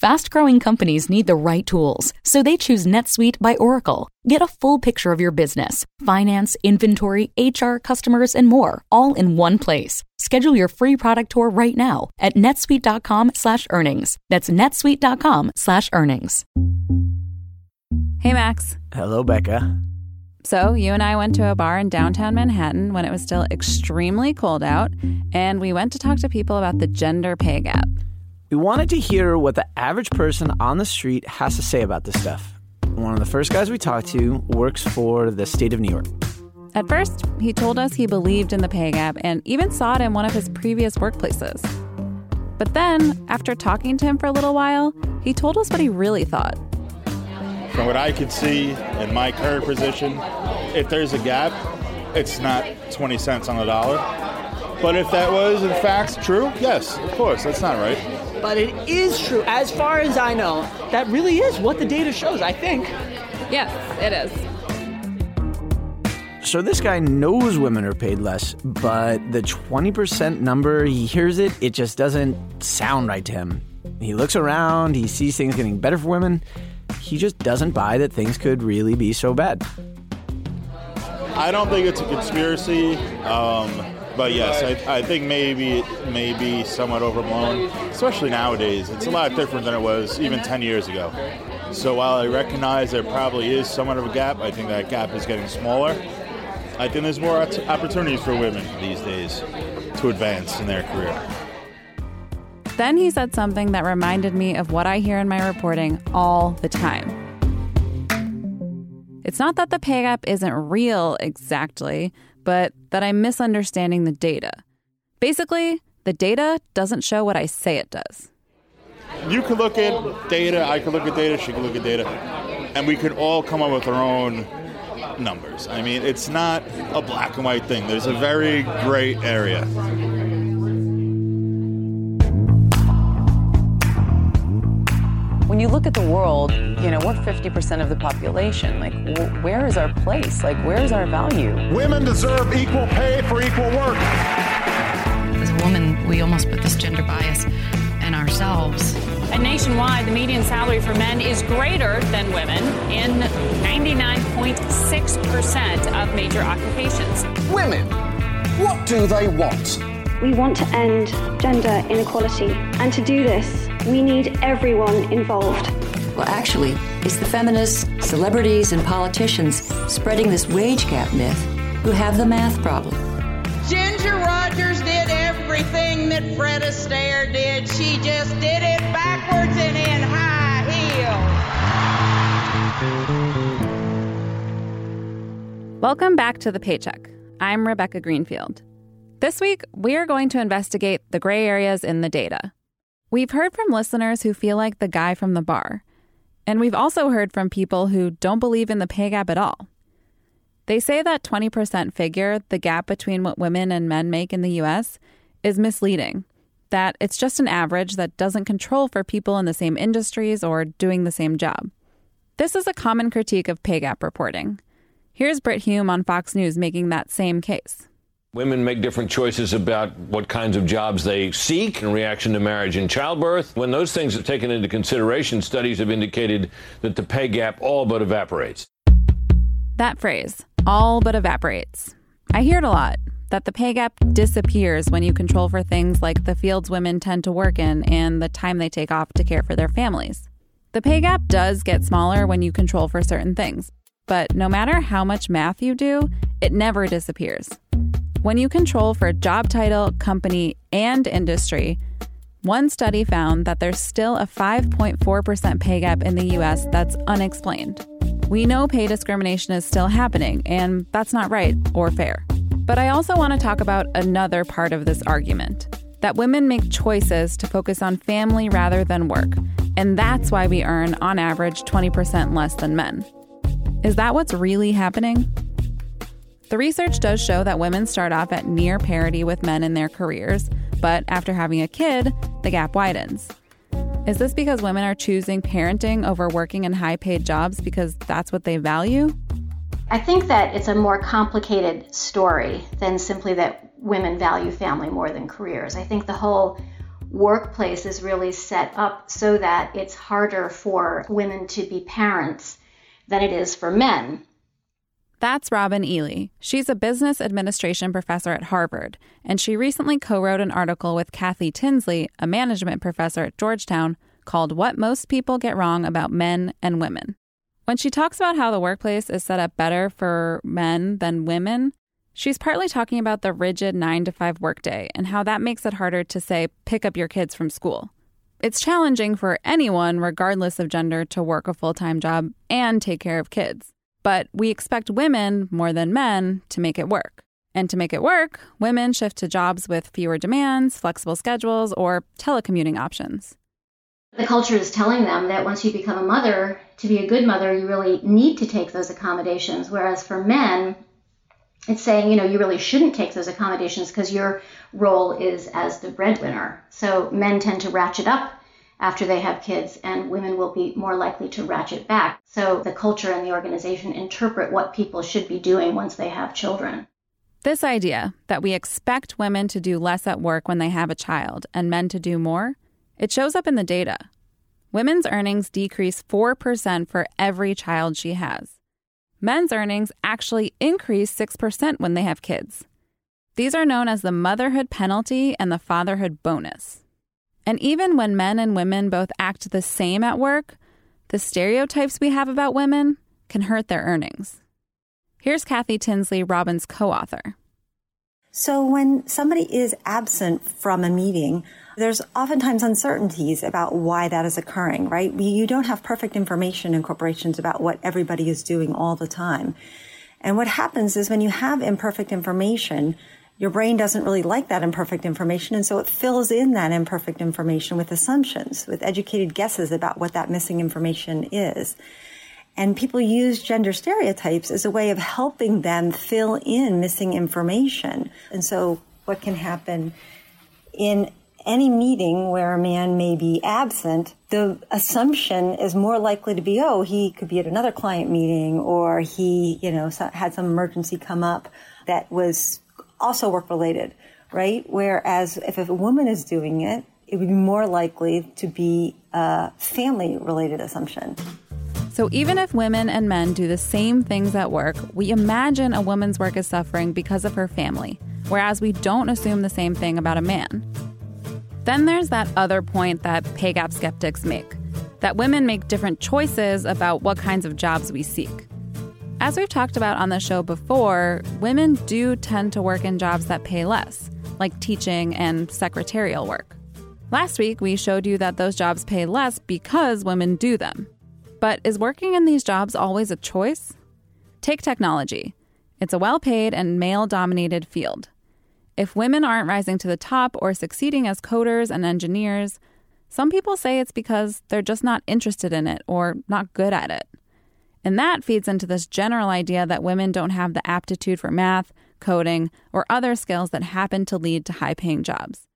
Fast growing companies need the right tools, so they choose NetSuite by Oracle. Get a full picture of your business, finance, inventory, HR, customers, and more, all in one place. Schedule your free product tour right now at netsuite.com slash earnings. That's netsuite.com slash earnings. Hey Max. Hello, Becca. So, you and I went to a bar in downtown Manhattan when it was still extremely cold out, and we went to talk to people about the gender pay gap. We wanted to hear what the average person on the street has to say about this stuff. One of the first guys we talked to works for the state of New York. At first, he told us he believed in the pay gap and even saw it in one of his previous workplaces. But then, after talking to him for a little while, he told us what he really thought. From what I could see in my current position, if there's a gap, it's not 20 cents on the dollar. But if that was in fact true, yes, of course, that's not right. But it is true, as far as I know, that really is what the data shows, I think. Yes, it is. So this guy knows women are paid less, but the 20% number, he hears it, it just doesn't sound right to him. He looks around, he sees things getting better for women. He just doesn't buy that things could really be so bad. I don't think it's a conspiracy. Um, but yes, I, I think maybe it may be somewhat overblown, especially nowadays. It's a lot different than it was even 10 years ago. So while I recognize there probably is somewhat of a gap, I think that gap is getting smaller. I think there's more opportunities for women these days to advance in their career. Then he said something that reminded me of what I hear in my reporting all the time. It's not that the pay gap isn't real exactly, but that I'm misunderstanding the data. Basically, the data doesn't show what I say it does. You can look at data, I could look at data, she could look at data, and we could all come up with our own numbers. I mean, it's not a black and white thing, there's a very gray area. When you look at the world, you know, we're 50% of the population. Like, wh- where is our place? Like, where is our value? Women deserve equal pay for equal work. As a woman, we almost put this gender bias in ourselves. And nationwide, the median salary for men is greater than women in 99.6% of major occupations. Women, what do they want? We want to end gender inequality. And to do this, we need everyone involved. Well, actually, it's the feminists, celebrities, and politicians spreading this wage gap myth who have the math problem. Ginger Rogers did everything that Fred Astaire did. She just did it backwards and in high heels. Welcome back to The Paycheck. I'm Rebecca Greenfield. This week, we are going to investigate the gray areas in the data. We've heard from listeners who feel like the guy from the bar. And we've also heard from people who don't believe in the pay gap at all. They say that 20% figure, the gap between what women and men make in the US, is misleading. That it's just an average that doesn't control for people in the same industries or doing the same job. This is a common critique of pay gap reporting. Here's Brit Hume on Fox News making that same case. Women make different choices about what kinds of jobs they seek in reaction to marriage and childbirth. When those things are taken into consideration, studies have indicated that the pay gap all but evaporates. That phrase, all but evaporates. I hear it a lot that the pay gap disappears when you control for things like the fields women tend to work in and the time they take off to care for their families. The pay gap does get smaller when you control for certain things, but no matter how much math you do, it never disappears. When you control for job title, company, and industry, one study found that there's still a 5.4% pay gap in the US that's unexplained. We know pay discrimination is still happening, and that's not right or fair. But I also want to talk about another part of this argument that women make choices to focus on family rather than work, and that's why we earn, on average, 20% less than men. Is that what's really happening? The research does show that women start off at near parity with men in their careers, but after having a kid, the gap widens. Is this because women are choosing parenting over working in high paid jobs because that's what they value? I think that it's a more complicated story than simply that women value family more than careers. I think the whole workplace is really set up so that it's harder for women to be parents than it is for men. That's Robin Ely. She's a business administration professor at Harvard, and she recently co wrote an article with Kathy Tinsley, a management professor at Georgetown, called What Most People Get Wrong About Men and Women. When she talks about how the workplace is set up better for men than women, she's partly talking about the rigid 9 to 5 workday and how that makes it harder to say, pick up your kids from school. It's challenging for anyone, regardless of gender, to work a full time job and take care of kids. But we expect women, more than men, to make it work. And to make it work, women shift to jobs with fewer demands, flexible schedules, or telecommuting options. The culture is telling them that once you become a mother, to be a good mother, you really need to take those accommodations. Whereas for men, it's saying, you know, you really shouldn't take those accommodations because your role is as the breadwinner. So men tend to ratchet up after they have kids, and women will be more likely to ratchet back. So the culture and the organization interpret what people should be doing once they have children. This idea that we expect women to do less at work when they have a child and men to do more, it shows up in the data. Women's earnings decrease 4% for every child she has. Men's earnings actually increase 6% when they have kids. These are known as the motherhood penalty and the fatherhood bonus. And even when men and women both act the same at work, the stereotypes we have about women can hurt their earnings. Here's Kathy Tinsley, Robin's co author. So, when somebody is absent from a meeting, there's oftentimes uncertainties about why that is occurring, right? You don't have perfect information in corporations about what everybody is doing all the time. And what happens is when you have imperfect information, your brain doesn't really like that imperfect information, and so it fills in that imperfect information with assumptions, with educated guesses about what that missing information is. And people use gender stereotypes as a way of helping them fill in missing information. And so, what can happen in any meeting where a man may be absent, the assumption is more likely to be, oh, he could be at another client meeting or he, you know, had some emergency come up that was also work related, right? Whereas if a woman is doing it, it would be more likely to be a family related assumption. So even if women and men do the same things at work, we imagine a woman's work is suffering because of her family, whereas we don't assume the same thing about a man. Then there's that other point that pay gap skeptics make that women make different choices about what kinds of jobs we seek. As we've talked about on the show before, women do tend to work in jobs that pay less, like teaching and secretarial work. Last week, we showed you that those jobs pay less because women do them. But is working in these jobs always a choice? Take technology. It's a well paid and male dominated field. If women aren't rising to the top or succeeding as coders and engineers, some people say it's because they're just not interested in it or not good at it. And that feeds into this general idea that women don't have the aptitude for math, coding, or other skills that happen to lead to high paying jobs.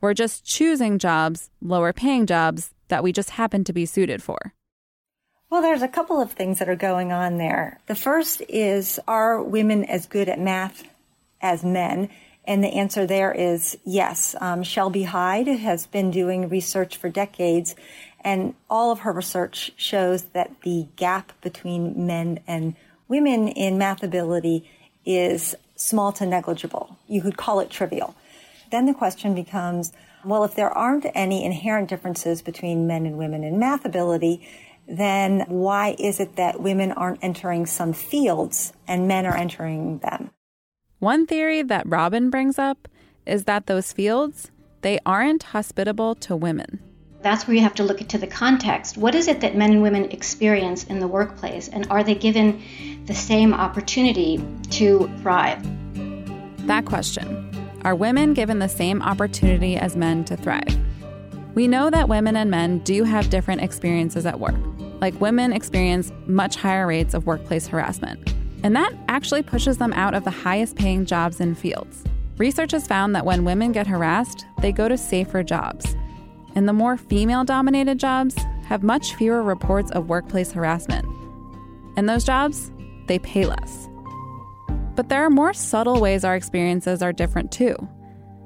We're just choosing jobs, lower paying jobs, that we just happen to be suited for. Well, there's a couple of things that are going on there. The first is Are women as good at math as men? And the answer there is yes. Um, Shibley Hyde has been doing research for decades and all of her research shows that the gap between men and women in math ability is small to negligible. You could call it trivial. Then the question becomes, well, if there aren't any inherent differences between men and women in math ability, then why is it that women aren't entering some fields and men are entering them? One theory that Robin brings up is that those fields, they aren't hospitable to women that's where you have to look into the context. What is it that men and women experience in the workplace, and are they given the same opportunity to thrive? That question Are women given the same opportunity as men to thrive? We know that women and men do have different experiences at work. Like women experience much higher rates of workplace harassment. And that actually pushes them out of the highest paying jobs and fields. Research has found that when women get harassed, they go to safer jobs and the more female dominated jobs have much fewer reports of workplace harassment. And those jobs, they pay less. But there are more subtle ways our experiences are different too.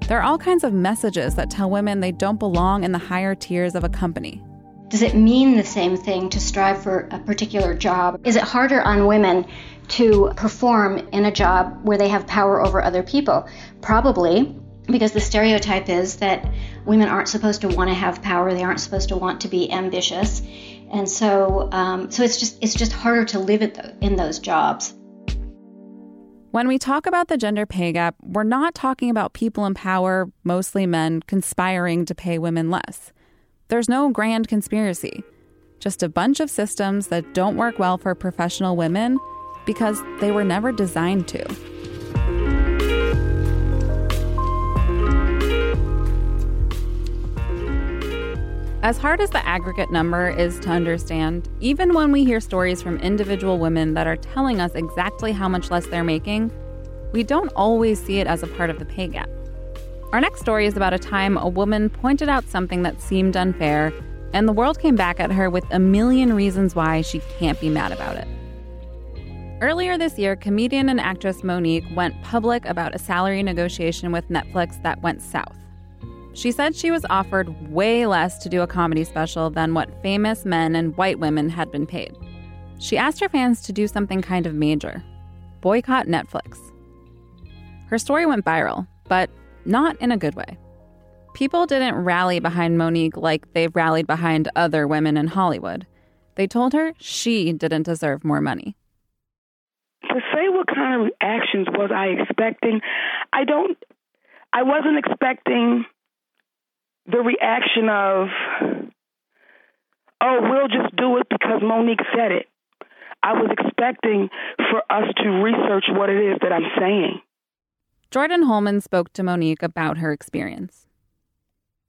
There are all kinds of messages that tell women they don't belong in the higher tiers of a company. Does it mean the same thing to strive for a particular job? Is it harder on women to perform in a job where they have power over other people? Probably, because the stereotype is that women aren't supposed to want to have power, they aren't supposed to want to be ambitious, and so um, so it's just it's just harder to live in those jobs. When we talk about the gender pay gap, we're not talking about people in power, mostly men, conspiring to pay women less. There's no grand conspiracy, just a bunch of systems that don't work well for professional women because they were never designed to. As hard as the aggregate number is to understand, even when we hear stories from individual women that are telling us exactly how much less they're making, we don't always see it as a part of the pay gap. Our next story is about a time a woman pointed out something that seemed unfair, and the world came back at her with a million reasons why she can't be mad about it. Earlier this year, comedian and actress Mo'Nique went public about a salary negotiation with Netflix that went south. She said she was offered way less to do a comedy special than what famous men and white women had been paid. She asked her fans to do something kind of major boycott Netflix. Her story went viral, but not in a good way. People didn't rally behind Mo'Nique like they've rallied behind other women in Hollywood. They told her she didn't deserve more money. To say what kind of reactions was I expecting, I don't, I wasn't expecting the reaction of, oh, we'll just do it because Mo'Nique said it. I was expecting for us to research what it is that I'm saying. Jordyn Holman spoke to Mo'Nique about her experience.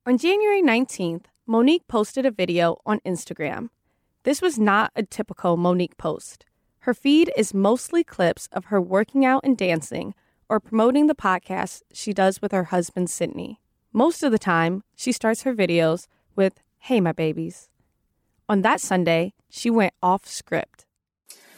On January 19th, Mo'Nique posted a video on Instagram. This was not a typical Mo'Nique post. Her feed is mostly clips of her working out and dancing or promoting the podcast she does with her husband, Sidney. Most of the time, she starts her videos with, Hey, my babies. On that Sunday, she went off script.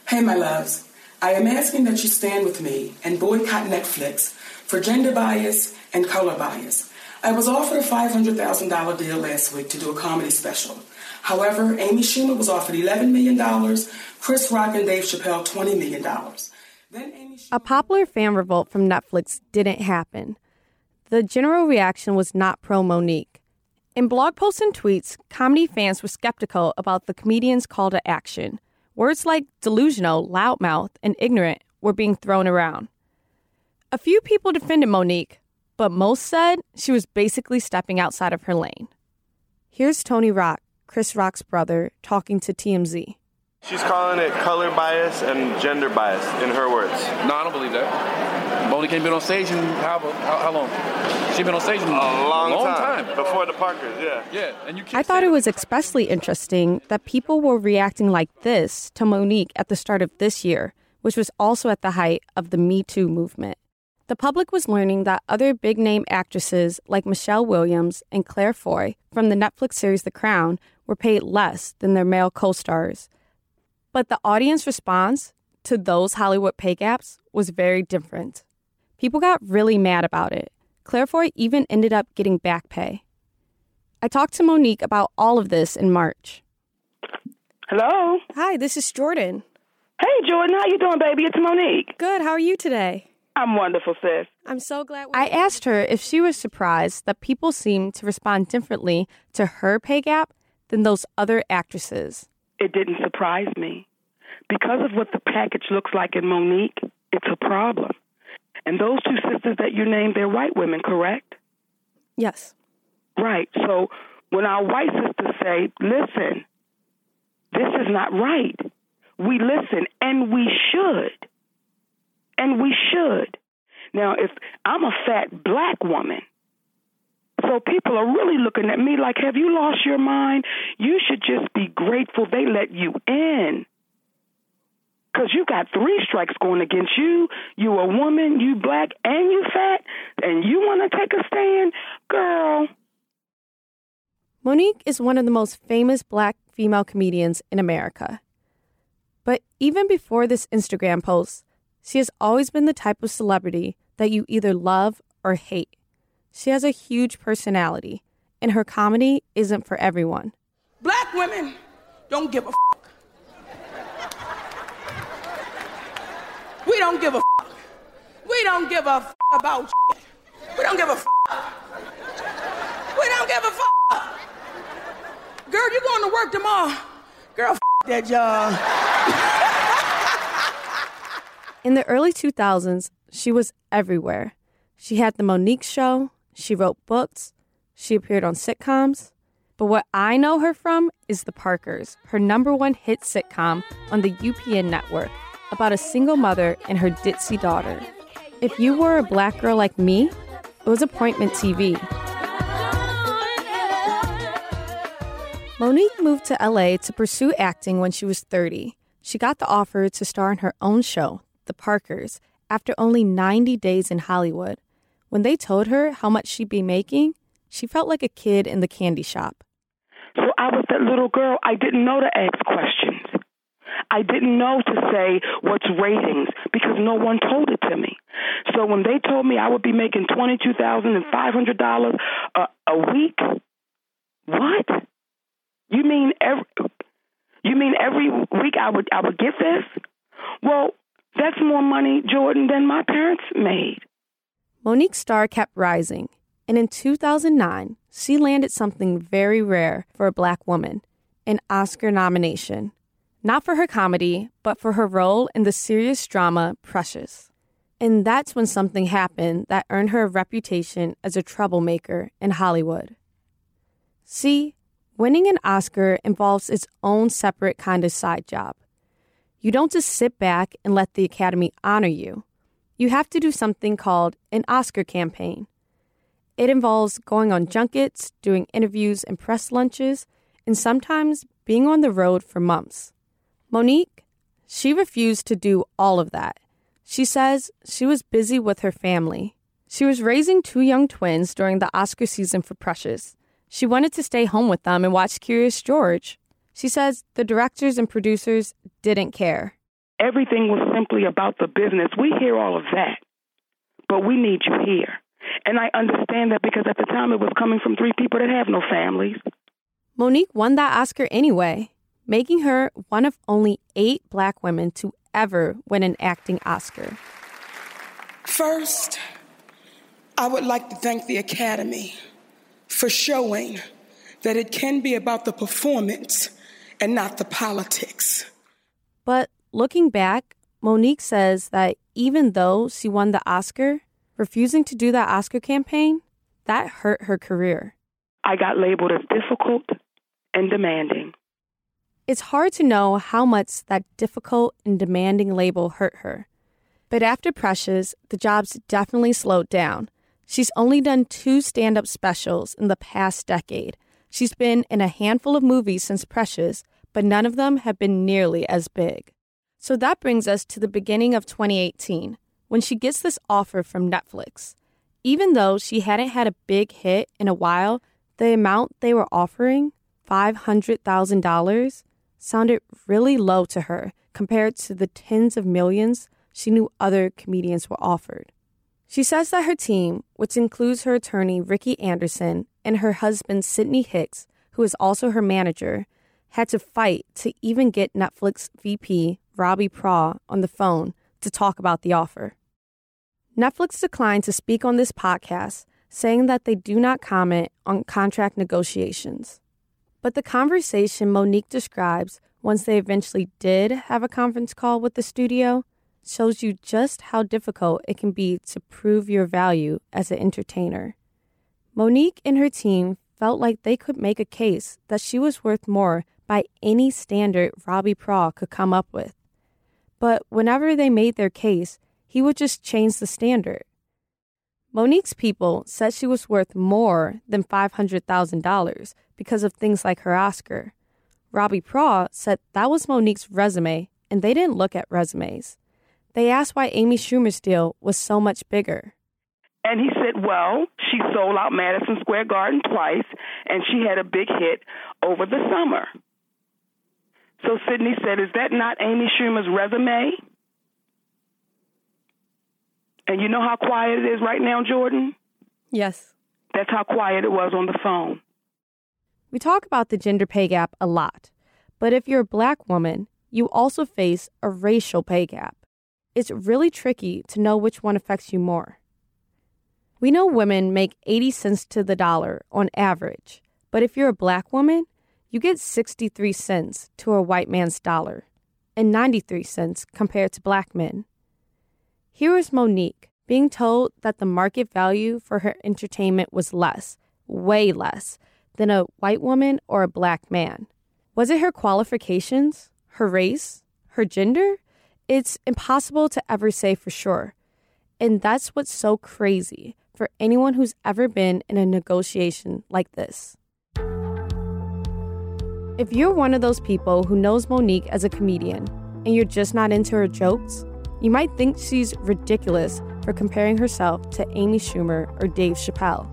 Hey, my loves. I am asking that you stand with me and boycott Netflix for gender bias and color bias. I was offered a $500,000 deal last week to do a comedy special. However, Amy Schumer was offered $11 million, Chris Rock and Dave Chappelle $20 million. Schumer- A popular fan revolt from Netflix didn't happen. The general reaction was not pro Mo'Nique. In blog posts and tweets, comedy fans were skeptical about the comedian's call to action. Words like delusional, loudmouth, and ignorant were being thrown around. A few people defended Mo'Nique, but most said she was basically stepping outside of her lane. Here's Tony Rock, Chris Rock's brother, talking to TMZ. She's calling it color bias and gender bias, in her words. No, I don't believe that. Mo'Nique ain't been on stage in how, how, how long? She been on stage in a long, long time. time. Before the Parkers, yeah. Yeah, and you I thought it was especially interesting that people were reacting like this to Mo'Nique at the start of this year, which was also at the height of the Me Too movement. The public was learning that other big name actresses like Michelle Williams and Claire Foy from the Netflix series The Crown were paid less than their male co stars. But the audience response to those Hollywood pay gaps was very different. People got really mad about it. Claire Foy even ended up getting back pay. I talked to Mo'Nique about all of this in March. Hello. Hi, this is Jordyn. Hey, Jordyn, how you doing, baby? It's Mo'Nique. Good. How are you today? I'm wonderful, sis. I'm so glad. I asked her if she was surprised that people seemed to respond differently to her pay gap than those other actresses. It didn't surprise me. Because of what the package looks like in Mo'Nique, it's a problem. And those two sisters that you named, they're white women, correct? Yes. Right. So when our white sisters say, listen, this is not right, we listen and we should. And we should. Now, if I'm a fat black woman, so people are really looking at me like, have you lost your mind? You should just be grateful they let you in. Because you got three strikes going against you. You a woman, you black, and you fat, and you want to take a stand? Girl. Mo'Nique is one of the most famous black female comedians in America. But even before this Instagram post, she has always been the type of celebrity that you either love or hate. She has a huge personality, and her comedy isn't for everyone. Black women don't give a fuck. We don't give a fuck. We don't give a fuck about shit. We don't give a fuck. We don't give a fuck. Girl, you going to work tomorrow? Girl, f- that job. In the early 2000s, she was everywhere. She had the Mo'Nique Show, she wrote books, she appeared on sitcoms. But what I know her from is The Parkers, her number one hit sitcom on the UPN network about a single mother and her ditzy daughter. If you were a black girl like me, it was appointment TV. Mo'Nique moved to LA to pursue acting when she was 30. She got the offer to star in her own show, The Parkers, after only 90 days in Hollywood. When they told her how much she'd be making, she felt like a kid in the candy shop. So I was that little girl. I didn't know to ask questions. I didn't know to say what's ratings because no one told it to me. So when they told me I would be making twenty two thousand and five hundred dollars a week, what? You mean every? You mean every week I would I would get this? Well, that's more money, Jordyn, than my parents made. Mo'Nique's star kept rising, and in 2009, she landed something very rare for a black woman an Oscar nomination. Not for her comedy, but for her role in the serious drama Precious. And that's when something happened that earned her a reputation as a troublemaker in Hollywood. See, winning an Oscar involves its own separate kind of side job. You don't just sit back and let the Academy honor you. You have to do something called an Oscar campaign. It involves going on junkets, doing interviews and press lunches, and sometimes being on the road for months. Mo'Nique, she refused to do all of that. She says she was busy with her family. She was raising two young twins during the Oscar season for Precious. She wanted to stay home with them and watch Curious George. She says the directors and producers didn't care. Everything was simply about the business. We hear all of that, but we need you here. And I understand that because at the time it was coming from three people that have no families. Mo'Nique won that Oscar anyway, making her one of only eight black women to ever win an acting Oscar. First, I would like to thank the Academy for showing that it can be about the performance and not the politics. But looking back, Mo'Nique says that even though she won the Oscar, refusing to do that Oscar campaign, that hurt her career. I got labeled as difficult and demanding. It's hard to know how much that difficult and demanding label hurt her. But after Precious, the jobs definitely slowed down. She's only done two stand up specials in the past decade. She's been in a handful of movies since Precious, but none of them have been nearly as big. So that brings us to the beginning of 2018, when she gets this offer from Netflix. Even though she hadn't had a big hit in a while, the amount they were offering, $500,000, sounded really low to her compared to the tens of millions she knew other comedians were offered. She says that her team, which includes her attorney Ricky Anderson and her husband Sidney Hicks, who is also her manager, had to fight to even get Netflix VP Robbie Praw on the phone to talk about the offer. Netflix declined to speak on this podcast, saying that they do not comment on contract negotiations. But the conversation Mo'Nique describes once they eventually did have a conference call with the studio shows you just how difficult it can be to prove your value as an entertainer. Mo'Nique and her team felt like they could make a case that she was worth more by any standard Robbie Praw could come up with. But whenever they made their case, he would just change the standard. Mo'Nique's people said she was worth more than $500,000 because of things like her Oscar. Robbie Praw said that was Mo'Nique's resume, and they didn't look at resumes. They asked why Amy Schumer's deal was so much bigger. And he said, well, she sold out Madison Square Garden twice, and she had a big hit over the summer. So Sidney said, is that not Amy Schumer's resume? And you know how quiet it is right now, Jordyn? Yes. That's how quiet it was on the phone. We talk about the gender pay gap a lot, but if you're a black woman, you also face a racial pay gap. It's really tricky to know which one affects you more. We know women make 80 cents to the dollar on average, but if you're a black woman, you get 63 cents to a white man's dollar and 93 cents compared to black men. Here is Mo'Nique being told that the market value for her entertainment was less, way less, than a white woman or a black man. Was it her qualifications, her race, her gender? It's impossible to ever say for sure. And that's what's so crazy for anyone who's ever been in a negotiation like this. If you're one of those people who knows Mo'Nique as a comedian and you're just not into her jokes, you might think she's ridiculous for comparing herself to Amy Schumer or Dave Chappelle.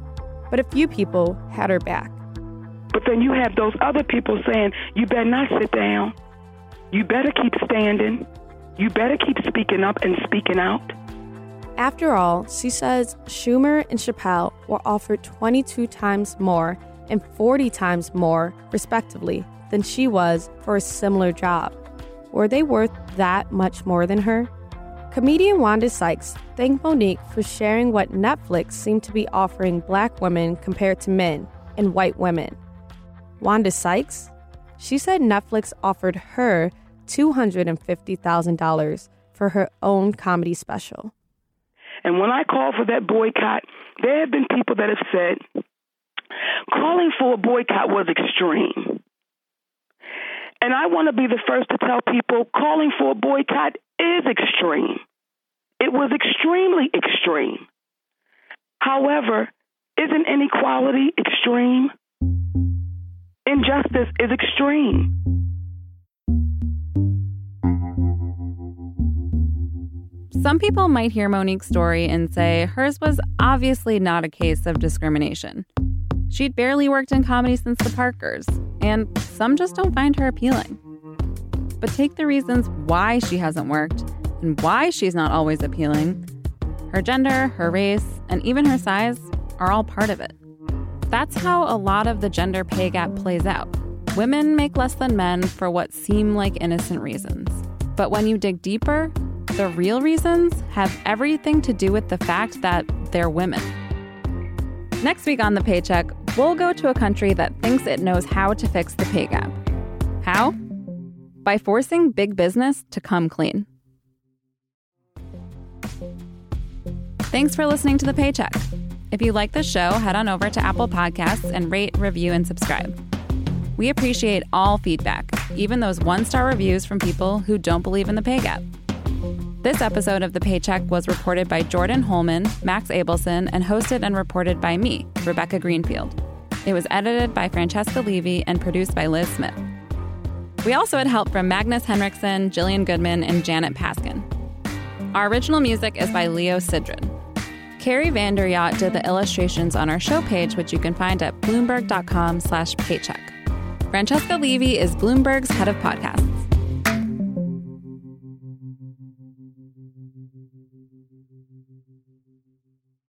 But a few people had her back. But then you have those other people saying, you better not sit down. You better keep standing. You better keep speaking up and speaking out. After all, she says Schumer and Chappelle were offered 22 times more and 40 times more, respectively, than she was for a similar job. Were they worth that much more than her? Comedian Wanda Sykes thanked Mo'Nique for sharing what Netflix seemed to be offering black women compared to men and white women. Wanda Sykes? She said Netflix offered her $250,000 for her own comedy special. And when I called for that boycott, there have been people that have said calling for a boycott was extreme. And I want to be the first to tell people calling for a boycott is extreme. It was extremely extreme. However, isn't inequality extreme? Injustice is extreme. Some people might hear Mo'Nique's story and say hers was obviously not a case of discrimination. She'd barely worked in comedy since the Parkers, and some just don't find her appealing. But take the reasons why she hasn't worked and why she's not always appealing. Her gender, her race, and even her size are all part of it. That's how a lot of the gender pay gap plays out. Women make less than men for what seem like innocent reasons. But when you dig deeper, the real reasons have everything to do with the fact that they're women. Next week on The Paycheck, we'll go to a country that thinks it knows how to fix the pay gap. How? By forcing big business to come clean. Thanks for listening to The Paycheck. If you like the show, head on over to Apple Podcasts and rate, review, and subscribe. We appreciate all feedback, even those one star reviews from people who don't believe in the pay gap. This episode of The Paycheck was reported by Jordyn Holman, Max Abelson, and hosted and reported by me, Rebecca Greenfield. It was edited by Francesca Levy and produced by Liz Smith. We also had help from Magnus Henriksen, Jillian Goodman, and Janet Paskin. Our original music is by Leo Sidran. Carrie Vanderyacht did the illustrations on our show page, which you can find at bloomberg.com slash paycheck. Francesca Levy is Bloomberg's head of podcasts.